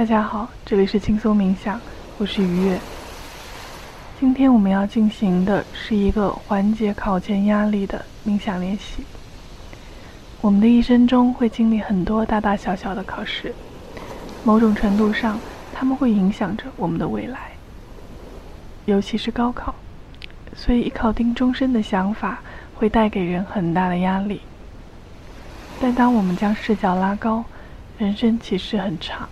大家好，这里是轻松冥想，我是愉悦。今天我们要进行的是一个缓解考前压力的冥想练习。我们的一生中会经历很多大大小小的考试，某种程度上，他们会影响着我们的未来。尤其是高考，所以一考定终身的想法会带给人很大的压力。但当我们将视角拉高，人生其实很长，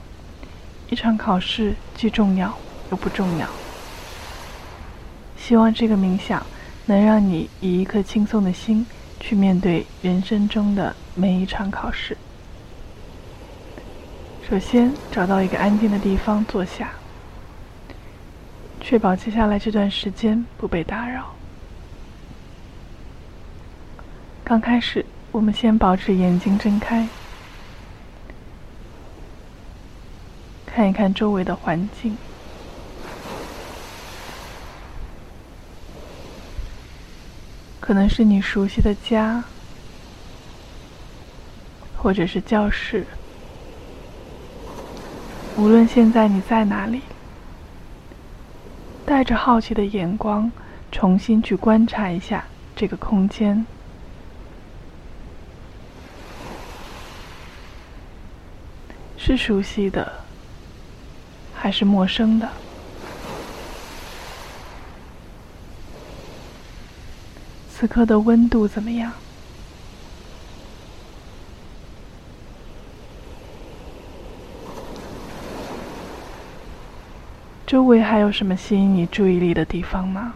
一场考试既重要又不重要。希望这个冥想能让你以一颗轻松的心去面对人生中的每一场考试。首先，找到一个安静的地方坐下，确保接下来这段时间不被打扰。刚开始，我们先保持眼睛睁开。看一看周围的环境，可能是你熟悉的家，或者是教室。无论现在你在哪里，带着好奇的眼光，重新去观察一下这个空间，是熟悉的。还是陌生的。此刻的温度怎么样？周围还有什么吸引你注意力的地方吗？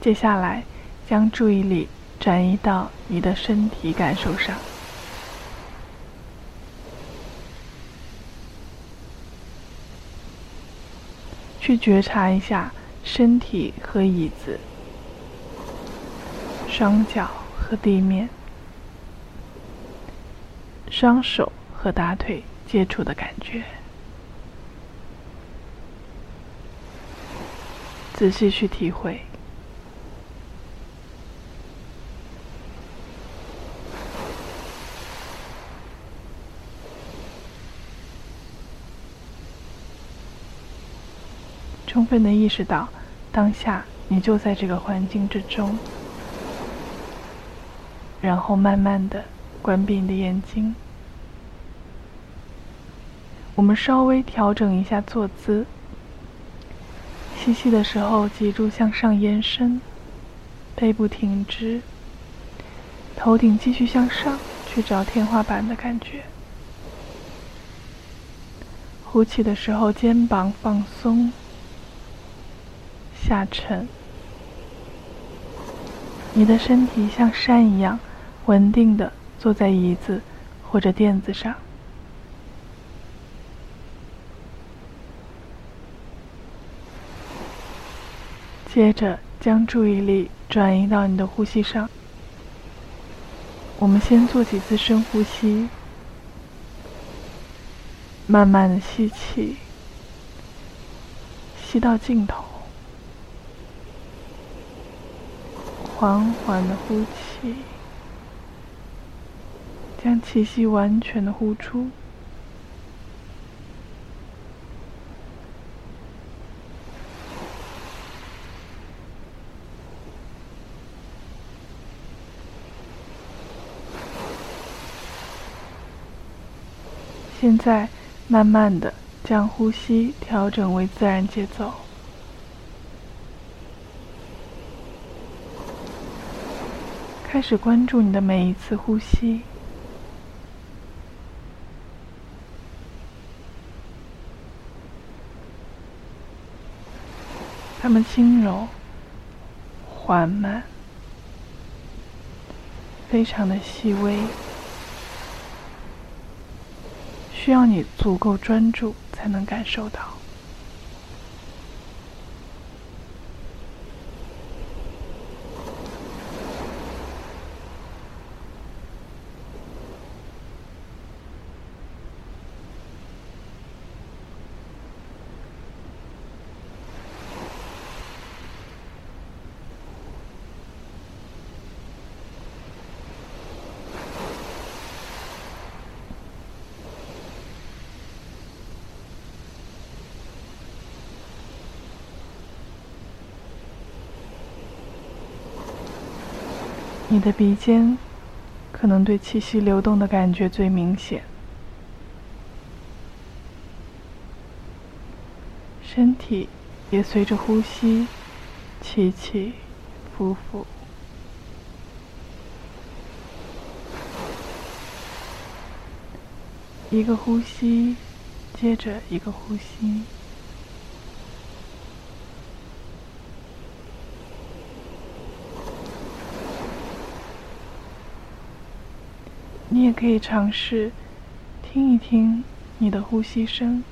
接下来，将注意力。转移到你的身体感受上，去觉察一下身体和椅子、双脚和地面、双手和大腿接触的感觉，仔细去体会。充分的意识到，当下你就在这个环境之中，然后慢慢的关闭你的眼睛。我们稍微调整一下坐姿，吸气的时候脊柱向上延伸，背部挺直，头顶继续向上去找天花板的感觉。呼气的时候肩膀放松。下沉，你的身体像山一样稳定的坐在椅子或者垫子上。接着将注意力转移到你的呼吸上。我们先做几次深呼吸，慢慢的吸气，吸到尽头。缓缓的呼气，将气息完全的呼出。现在，慢慢的将呼吸调整为自然节奏。开始关注你的每一次呼吸，它们轻柔、缓慢，非常的细微，需要你足够专注才能感受到。你的鼻尖可能对气息流动的感觉最明显，身体也随着呼吸起起伏伏。一个呼吸，接着一个呼吸。你也可以尝试听一听你的呼吸声。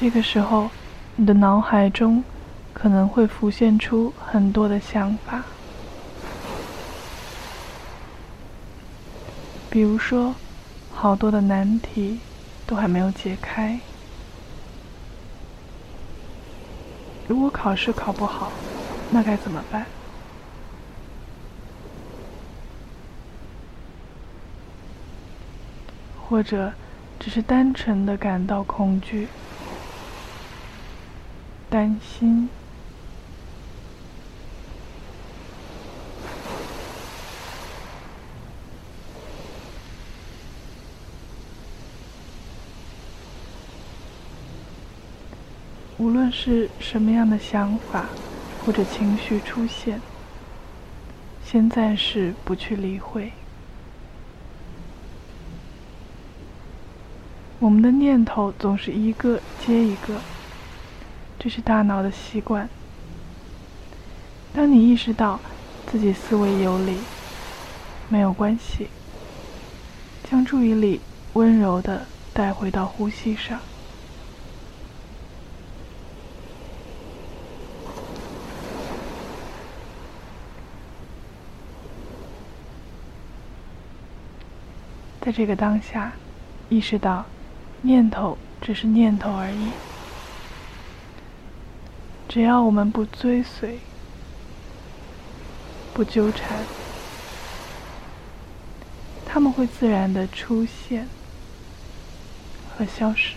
这个时候，你的脑海中可能会浮现出很多的想法，比如说，好多的难题都还没有解开。如果考试考不好，那该怎么办？或者，只是单纯的感到恐惧。担心，无论是什么样的想法或者情绪出现，先暂时不去理会。我们的念头总是一个接一个。这是大脑的习惯。当你意识到自己思维有理，没有关系，将注意力温柔的带回到呼吸上。在这个当下，意识到念头只是念头而已。只要我们不追随、不纠缠，他们会自然的出现和消失，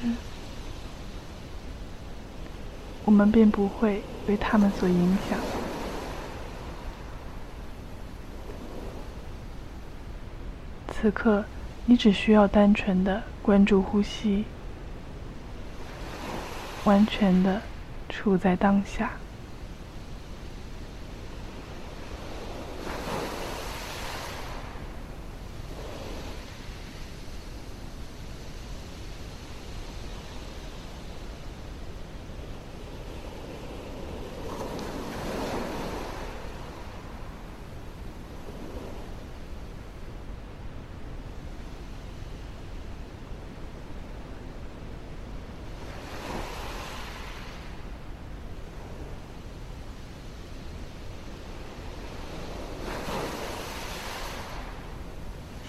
我们便不会被他们所影响。此刻，你只需要单纯的关注呼吸，完全的。处在当下。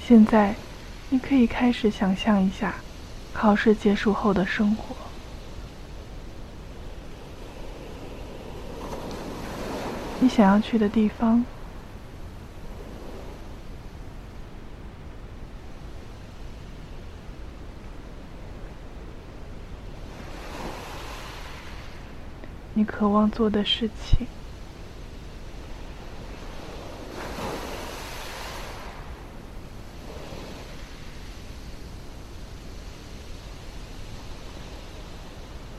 现在，你可以开始想象一下考试结束后的生活。你想要去的地方，你渴望做的事情。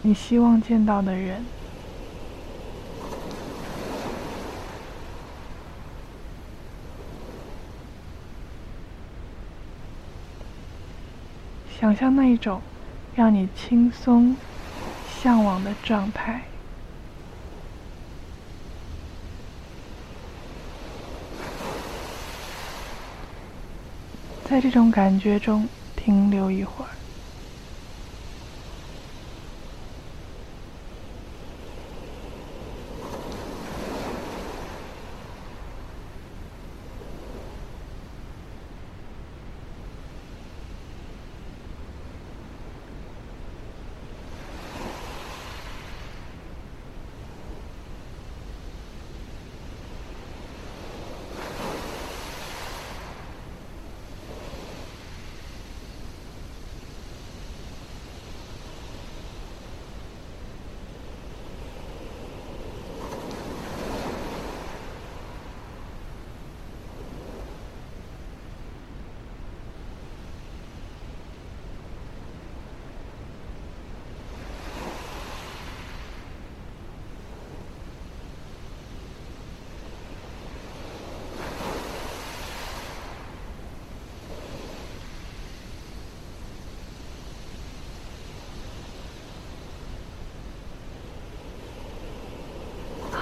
你希望见到的人，想象那一种让你轻松、向往的状态，在这种感觉中停留一会儿。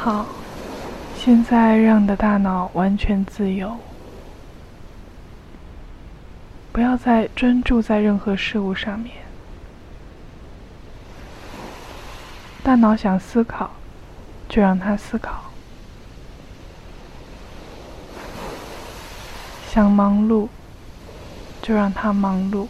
好，现在让你的大脑完全自由，不要再专注在任何事物上面。大脑想思考，就让它思考；想忙碌，就让它忙碌。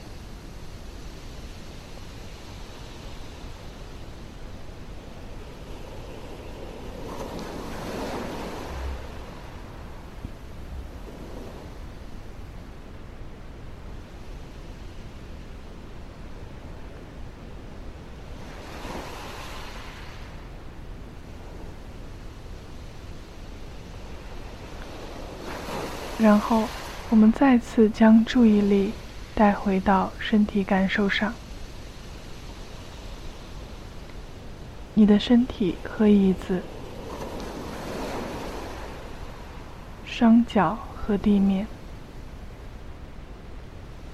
然后，我们再次将注意力带回到身体感受上。你的身体和椅子，双脚和地面，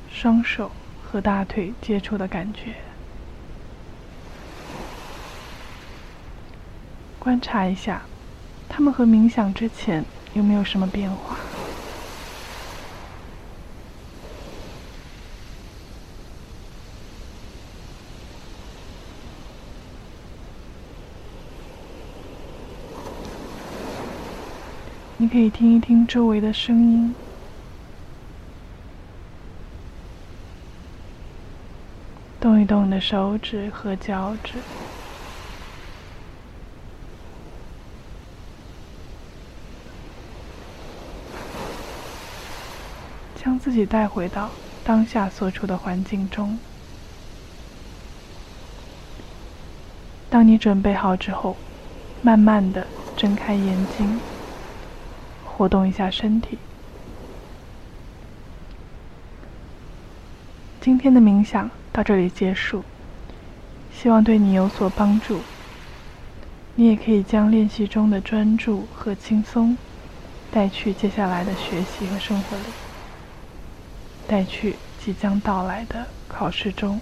双手和大腿接触的感觉，观察一下，它们和冥想之前有没有什么变化？可以听一听周围的声音，动一动你的手指和脚趾，将自己带回到当下所处的环境中。当你准备好之后，慢慢的睁开眼睛。活动一下身体。今天的冥想到这里结束，希望对你有所帮助。你也可以将练习中的专注和轻松带去接下来的学习和生活里，带去即将到来的考试中。